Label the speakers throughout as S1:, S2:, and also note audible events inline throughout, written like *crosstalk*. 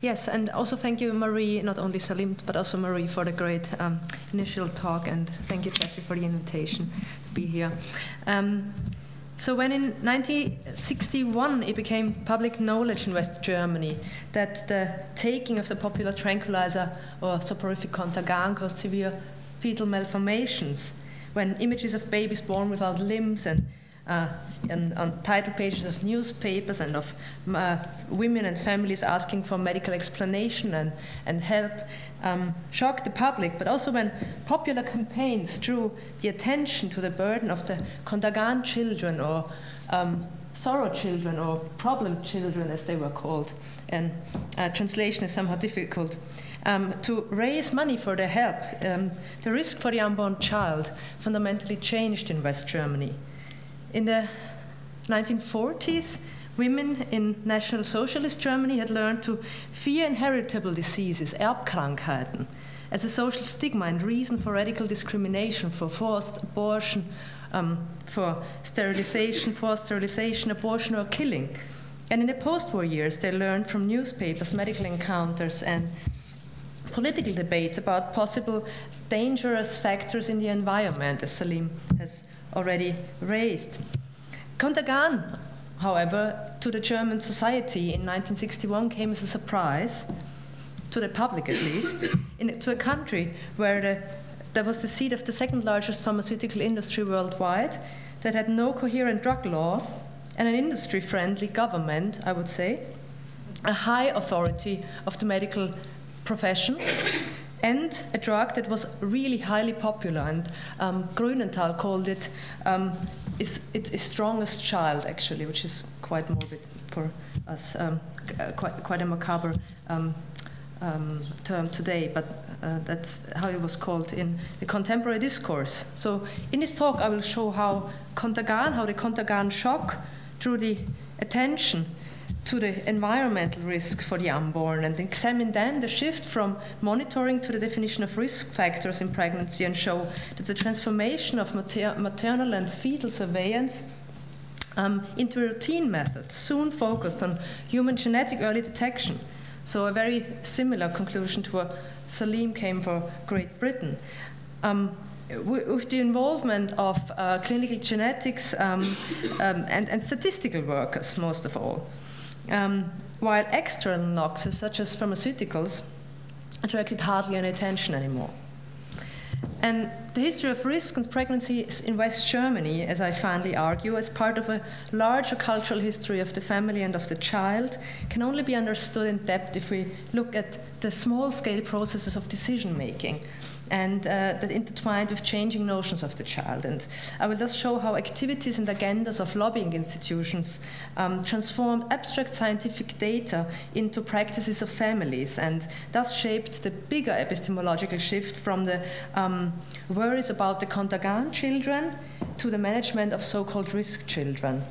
S1: Yes, and also thank you, Marie, not only Salim, but also Marie for the great um, initial talk, and thank you, Jesse, for the invitation to be here. Um, so, when in 1961 it became public knowledge in West Germany that the taking of the popular tranquilizer or soporific Contergan caused severe fetal malformations, when images of babies born without limbs and uh, and on title pages of newspapers and of uh, women and families asking for medical explanation and, and help um, shocked the public, but also when popular campaigns drew the attention to the burden of the Contergan children or um, sorrow children or problem children, as they were called. And uh, translation is somehow difficult. Um, to raise money for their help, um, the risk for the unborn child fundamentally changed in West Germany. In the 1940s, women in National Socialist Germany had learned to fear inheritable diseases, Erbkrankheiten, as a social stigma and reason for radical discrimination, for forced abortion, um, for sterilization, forced sterilization, abortion, or killing. And in the post war years, they learned from newspapers, medical encounters, and political debates about possible dangerous factors in the environment, as Salim has already raised. Contergan, however, to the German society in 1961 came as a surprise, to the public at least, in, to a country where the, that was the seat of the second largest pharmaceutical industry worldwide, that had no coherent drug law, and an industry friendly government, I would say, a high authority of the medical profession, and a drug that was really highly popular. And um, Grünenthal called it um, its, its, strongest child, actually, which is quite morbid for us, um, uh, quite, quite a macabre um, um, term today, but uh, that's how it was called in the contemporary discourse. So, in this talk, I will show how Contergan, how the Contergan shock drew the attention to the environmental risk for the unborn and examine then the shift from monitoring to the definition of risk factors in pregnancy and show that the transformation of mater- maternal and fetal surveillance um, into a routine method soon focused on human genetic early detection. So, a very similar conclusion to what Salim came for Great Britain. Um, with the involvement of uh, clinical genetics um, um, and, and, statistical workers, most of all. Um, while external noxes, such as pharmaceuticals, attracted hardly any attention anymore. And the history of risk and pregnancy in West Germany, as I finally argue, as part of a larger cultural history of the family and of the child, can only be understood in depth if we look at the small scale processes of decision making and uh, that intertwined with changing notions of the child. And I will thus show how activities and agendas of lobbying institutions um, transformed abstract scientific data into practices of families and thus shaped the bigger epistemological shift from the um, worries about the Contergan children to the management of so called risk children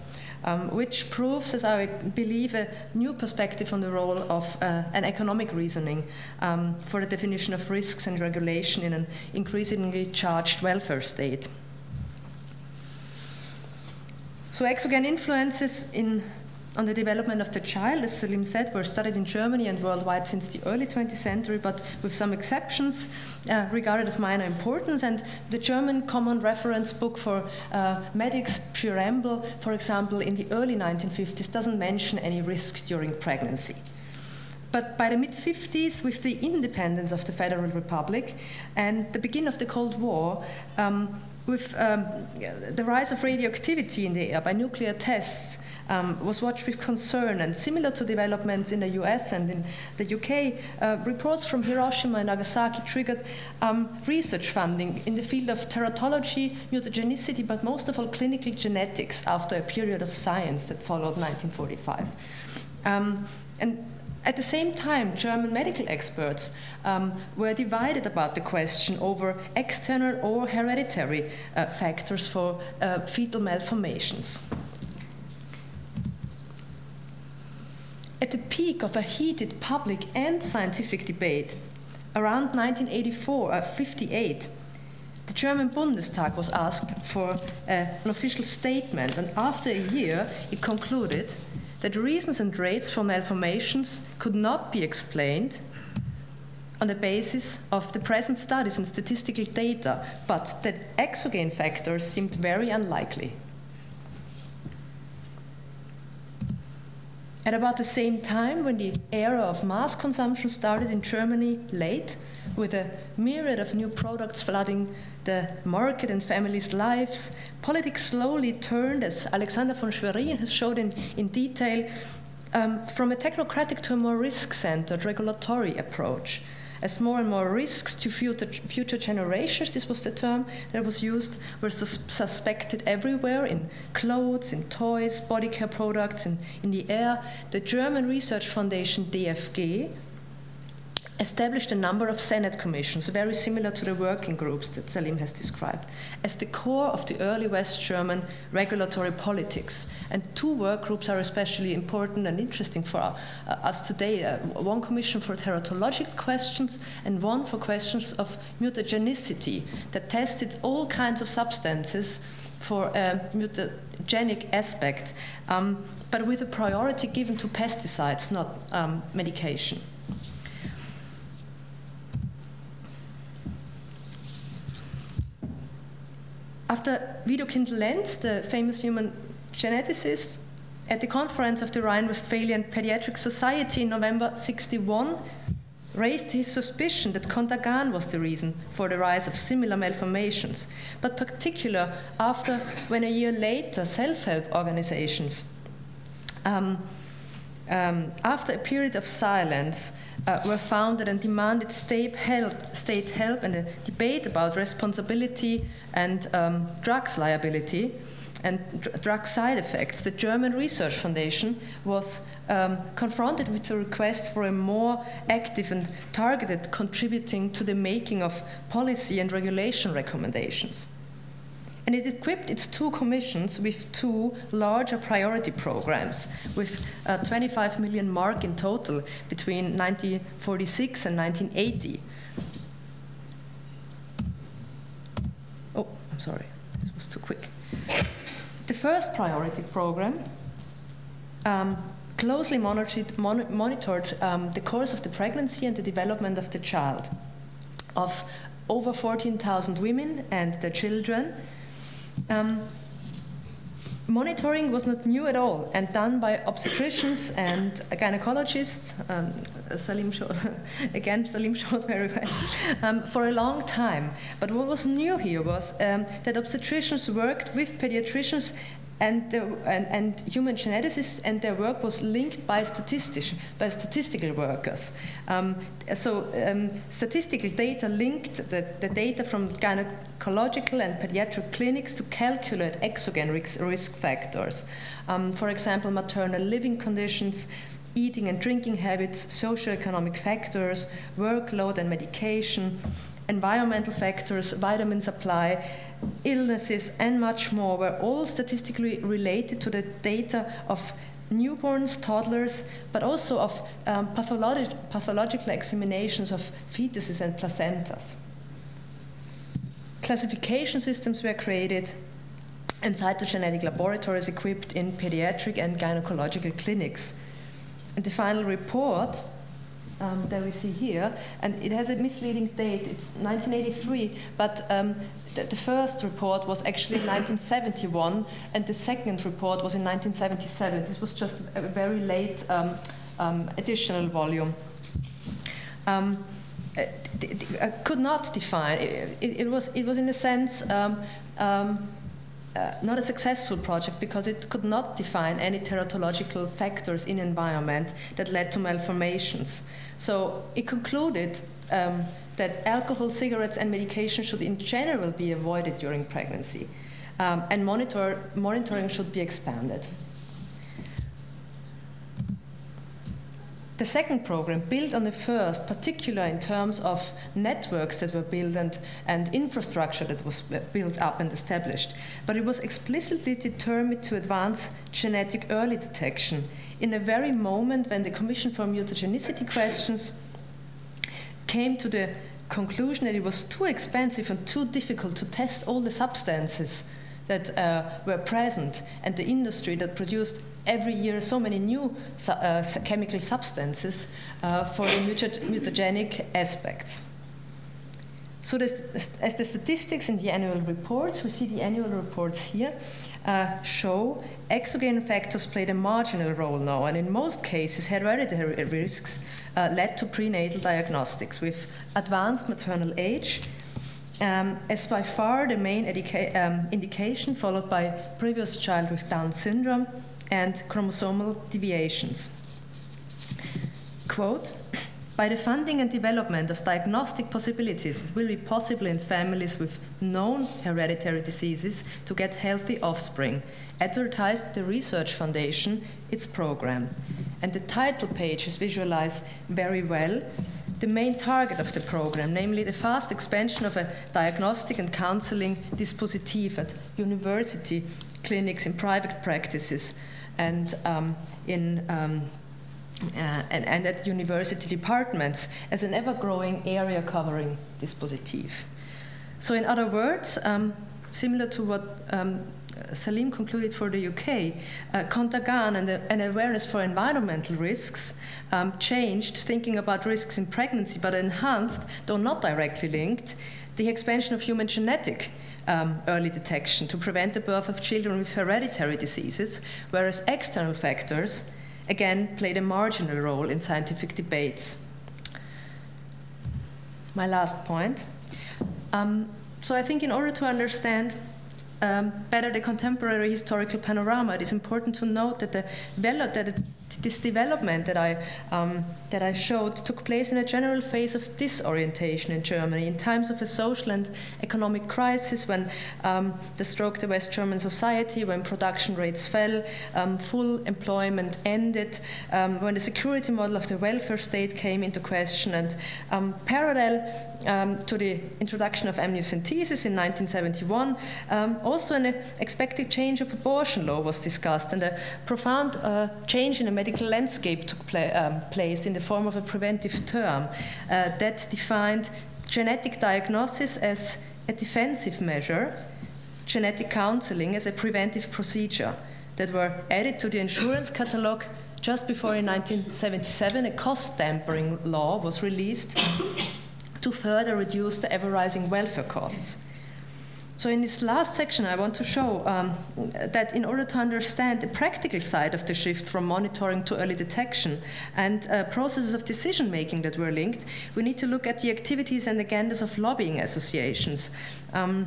S1: um, which proves, as I believe, a new perspective on the role of uh, an economic reasoning um, for the definition of risks and regulation in an increasingly charged welfare state. So, exogenous influences in on the development of the child, as Salim said, were studied in Germany and worldwide since the early 20th century, but with some exceptions uh, regarded of minor importance. And the German Common Reference Book for uh, Medics Pschyrembel, for example, in the early 1950s, doesn't mention any risks during pregnancy. But by the mid 50s, with the independence of the Federal Republic and the beginning of the Cold War, um, with um, the rise of radioactivity in the air by nuclear tests um, was watched with concern. And similar to developments in the US and in the UK, uh, reports from Hiroshima and Nagasaki triggered um, research funding in the field of teratology, mutagenicity, but most of all clinical genetics after a period of science that followed 1945. Um, and at the same time, German medical experts um, were divided about the question over external or hereditary uh, factors for uh, fetal malformations. At the peak of a heated public and scientific debate, around 1984 uh, 58, the German Bundestag was asked for uh, an official statement, and after a year, it concluded that reasons and rates for malformations could not be explained on the basis of the present studies and statistical data, but that exogenous factors seemed very unlikely. At about the same time, when the era of mass consumption started in Germany late, with a myriad of new products flooding the market and families' lives, politics slowly turned, as Alexander von Schwerin has showed in, in detail, um, from a technocratic to a more risk centered regulatory approach as more and more risks to future, future generations, this was the term that was used, were sus suspected everywhere in clothes, in toys, body care products, in, in the air. The German research foundation DFG established a number of Senate commissions, very similar to the working groups that Salim has described, as the core of the early West German regulatory politics. And two work groups are especially important and interesting for uh, us today uh, one commission for teratological questions, and one for questions of mutagenicity that tested all kinds of substances for a mutagenic aspect, um, but with a priority given to pesticides, not um, medication. After Widukind Lenz, the famous human geneticist, at the conference of the Rhine Westphalian Pediatric Society in November 61, raised his suspicion that Contergan was the reason for the rise of similar malformations, but particular after when a year later self-help organizations, um, um, after a period of silence, uh, were founded and demanded state help, state help and a debate about responsibility and um, drugs liability and dr drug side effects, the German Research Foundation was um, confronted with a request for a more active and targeted contributing to the making of policy and regulation recommendations and it equipped its two commissions with two larger priority programs with uh, 25 million mark in total between 1946 and 1980. Oh, I'm sorry, this was too quick. The first priority program um, closely monitored, mon monitored um, the course of the pregnancy and the development of the child of over 14,000 women and their children um, monitoring was not new at all and done by obstetricians and gynecologists. Um, Salim *laughs* again, Salim showed *laughs* very well, um, for a long time. But what was new here was um, that obstetricians worked with pediatricians and, the, and, and, human geneticists, and their work was linked by, statistic, by statistical workers. Um, so um, statistical data linked the, the, data from gynecological and pediatric clinics to calculate exogenous risk factors. Um, for example, maternal living conditions, eating and drinking habits, socioeconomic factors, workload and medication, environmental factors, vitamin supply, illnesses, and much more were all statistically related to the data of newborns, toddlers, but also of um, pathologi pathological examinations of fetuses and placentas. Classification systems were created and cytogenetic laboratories equipped in pediatric and gynecological clinics. And the final report um, that we see here, and it has a misleading date. It's 1983, but um, the, first report was actually 1971, and the second report was in 1977. This was just a very late um, um additional volume. Um, I could not define. It, it, was. It was in a sense. Uh, not a successful project because it could not define any teratological factors in environment that led to malformations. So it concluded um, that alcohol, cigarettes, and medication should in general be avoided during pregnancy, um, and monitor, monitoring should be expanded. The second program built on the first, particularly in terms of networks that were built and, and infrastructure that was built up and established, but it was explicitly determined to advance genetic early detection. In a very moment when the Commission for Mutagenicity Questions came to the conclusion that it was too expensive and too difficult to test all the substances that uh, were present and the industry that produced every year so many new uh, chemical substances uh, for the mutagenic aspects. So as the statistics in the annual reports, we see the annual reports here, uh, show exogenous factors played a marginal role now, and in most cases, hereditary risks uh, led to prenatal diagnostics with advanced maternal age um, as by far the main um, indication, followed by previous child with Down syndrome and chromosomal deviations. Quote, by the funding and development of diagnostic possibilities, it will be possible in families with known hereditary diseases to get healthy offspring, advertised the Research Foundation its program. And the title page is visualized very well the main target of the program, namely the fast expansion of a diagnostic and counseling dispositif at university clinics, in private practices, and um, in um, uh, and, and, at university departments as an ever growing area covering dispositif. So, in other words, um, similar to what um, Salim concluded for the UK, uh, Contergan and an awareness for environmental risks um, changed thinking about risks in pregnancy, but enhanced, though not directly linked, the expansion of human genetic um, early detection to prevent the birth of children with hereditary diseases, whereas external factors, again, played a marginal role in scientific debates. My last point. Um, so I think in order to understand um, better the contemporary historical panorama, it is important to note that the that this development that I um, that I showed took place in a general phase of disorientation in Germany in times of a social and economic crisis when um, the stroke of the West German society, when production rates fell, um, full employment ended, um, when the security model of the welfare state came into question, and um, parallel um, to the introduction of amniocentesis in 1971, also an expected change of abortion law was discussed, and a profound uh, change in medical landscape took um, place in the form of a preventive term uh, that defined genetic diagnosis as a defensive measure, genetic counseling as a preventive procedure that were added to the insurance catalog just before in 1977 a cost dampening law was released to further reduce the ever rising welfare costs. So, in this last section, I want to show um, that in order to understand the practical side of the shift from monitoring to early detection and uh, processes of decision making that were linked, we need to look at the activities and agendas of lobbying associations. Um,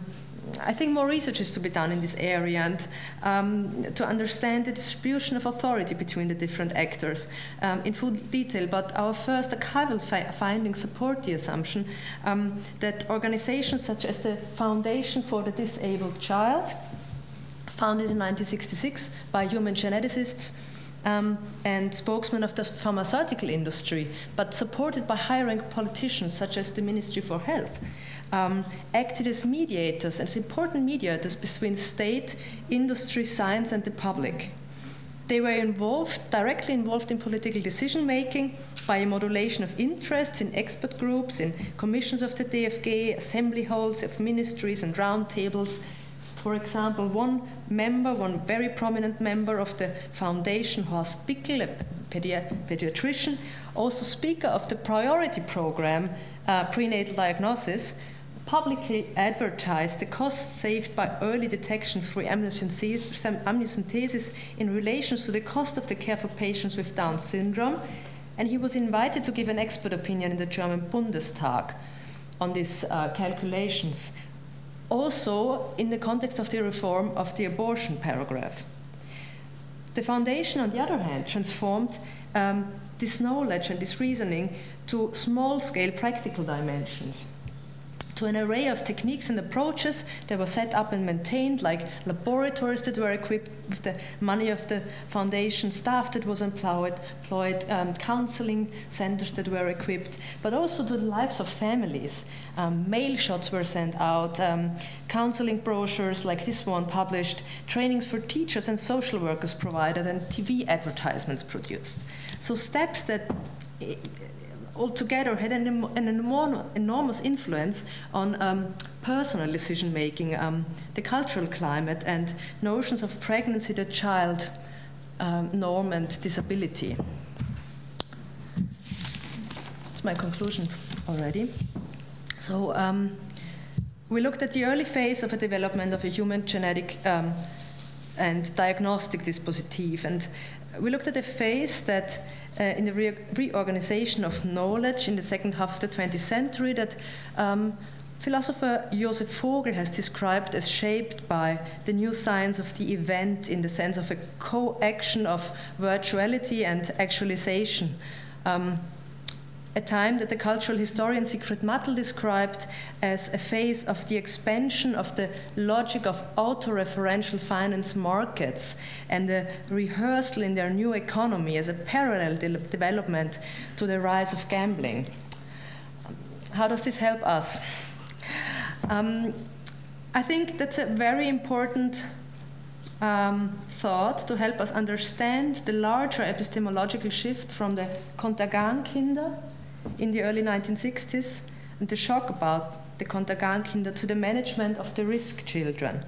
S1: I think more research is to be done in this area and um, to understand the distribution of authority between the different actors um, in full detail. But our first archival fi findings support the assumption um, that organizations such as the Foundation for the Disabled Child, founded in 1966 by human geneticists, um, and spokesmen of the pharmaceutical industry, but supported by high rank politicians such as the Ministry for Health, um, acted as mediators, as important mediators between state, industry, science, and the public. They were involved, directly involved in political decision making by a modulation of interests in expert groups, in commissions of the DFG, assembly halls of ministries, and roundtables. For example, one member, one very prominent member of the foundation, Horst Bickel, a pedi pediatrician, also speaker of the priority program, uh, prenatal diagnosis, publicly advertised the costs saved by early detection through amniocentesis in relation to the cost of the care for patients with Down syndrome, and he was invited to give an expert opinion in the German Bundestag on these uh, calculations, also in the context of the reform of the abortion paragraph. The foundation, on the other hand, transformed um, this knowledge and this reasoning to small scale practical dimensions to an array of techniques and approaches that were set up and maintained, like laboratories that were equipped with the money of the foundation, staff that was employed, employed um, counseling centers that were equipped, but also to the lives of families. Um, mail shots were sent out, um, counseling brochures like this one published, trainings for teachers and social workers provided, and TV advertisements produced. So, steps that altogether had an, an enormous influence on um, personal decision making, um, the cultural climate, and notions of pregnancy, the child, um, norm and disability. That's my conclusion already. So um, we looked at the early phase of a development of a human genetic um, and diagnostic dispositif, and we looked at a phase that uh, in the re reorganization of knowledge in the second half of the 20th century that um, philosopher Joseph Vogl has described as shaped by the new science of the event in the sense of a co-action of virtuality and actualization. Um, a time that the cultural historian Siegfried Mattl described as a phase of the expansion of the logic of autoreferential finance markets and the rehearsal in their new economy as a parallel de development to the rise of gambling. How does this help us? Um, I think that's a very important um, thought to help us understand the larger epistemological shift from the Contergan-Kinder in the early 1960s and the shock about the Contergan-Kinder to the management of the risk children.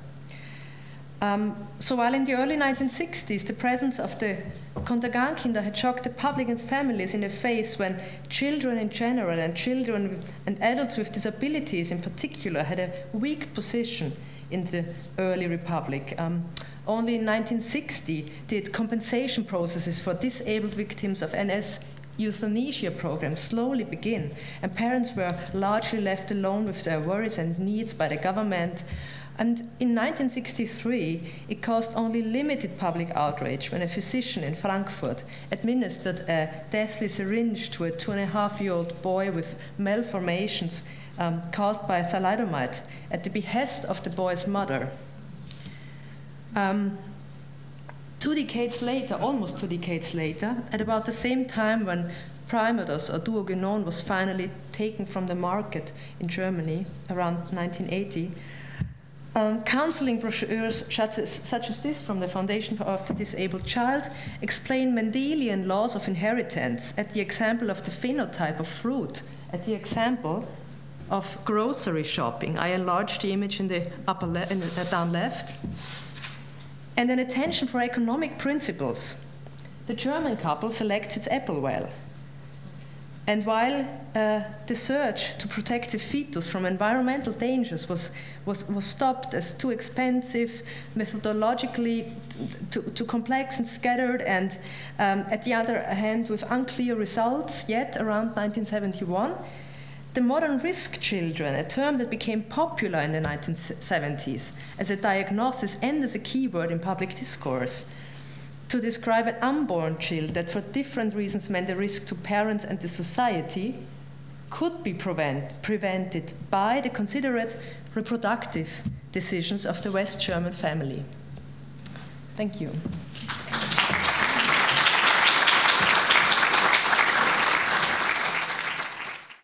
S1: Um, so while in the early 1960s the presence of the Contergan-Kinder had shocked the public and families in a phase when children in general and children and adults with disabilities in particular had a weak position in the early republic. Um, only in 1960 did compensation processes for disabled victims of NS euthanasia programs slowly begin, and parents were largely left alone with their worries and needs by the government. And in 1963, it caused only limited public outrage when a physician in Frankfurt administered a deathly syringe to a two and a half year old boy with malformations um, caused by thalidomide at the behest of the boy's mother. Um, Two decades later, almost two decades later, at about the same time when Primodos or Duogynon was finally taken from the market in Germany around 1980, um, counseling brochures such as, such as, this from the Foundation for the Disabled Child explain Mendelian laws of inheritance at the example of the phenotype of fruit, at the example of grocery shopping. I enlarged the image in the upper le- in the, down left and an attention for economic principles. The German couple selects its apple well. And while uh, the search to protect the fetus from environmental dangers was, was, was stopped as too expensive, methodologically too, too complex and scattered, and um, at the other hand, with unclear results, yet around 1971, the modern risk children, a term that became popular in the 1970s as a diagnosis and as a keyword in public discourse, to describe an unborn child that for different reasons meant a risk to parents and the society, could be prevent, prevented by the considerate reproductive decisions of the West German family. Thank you.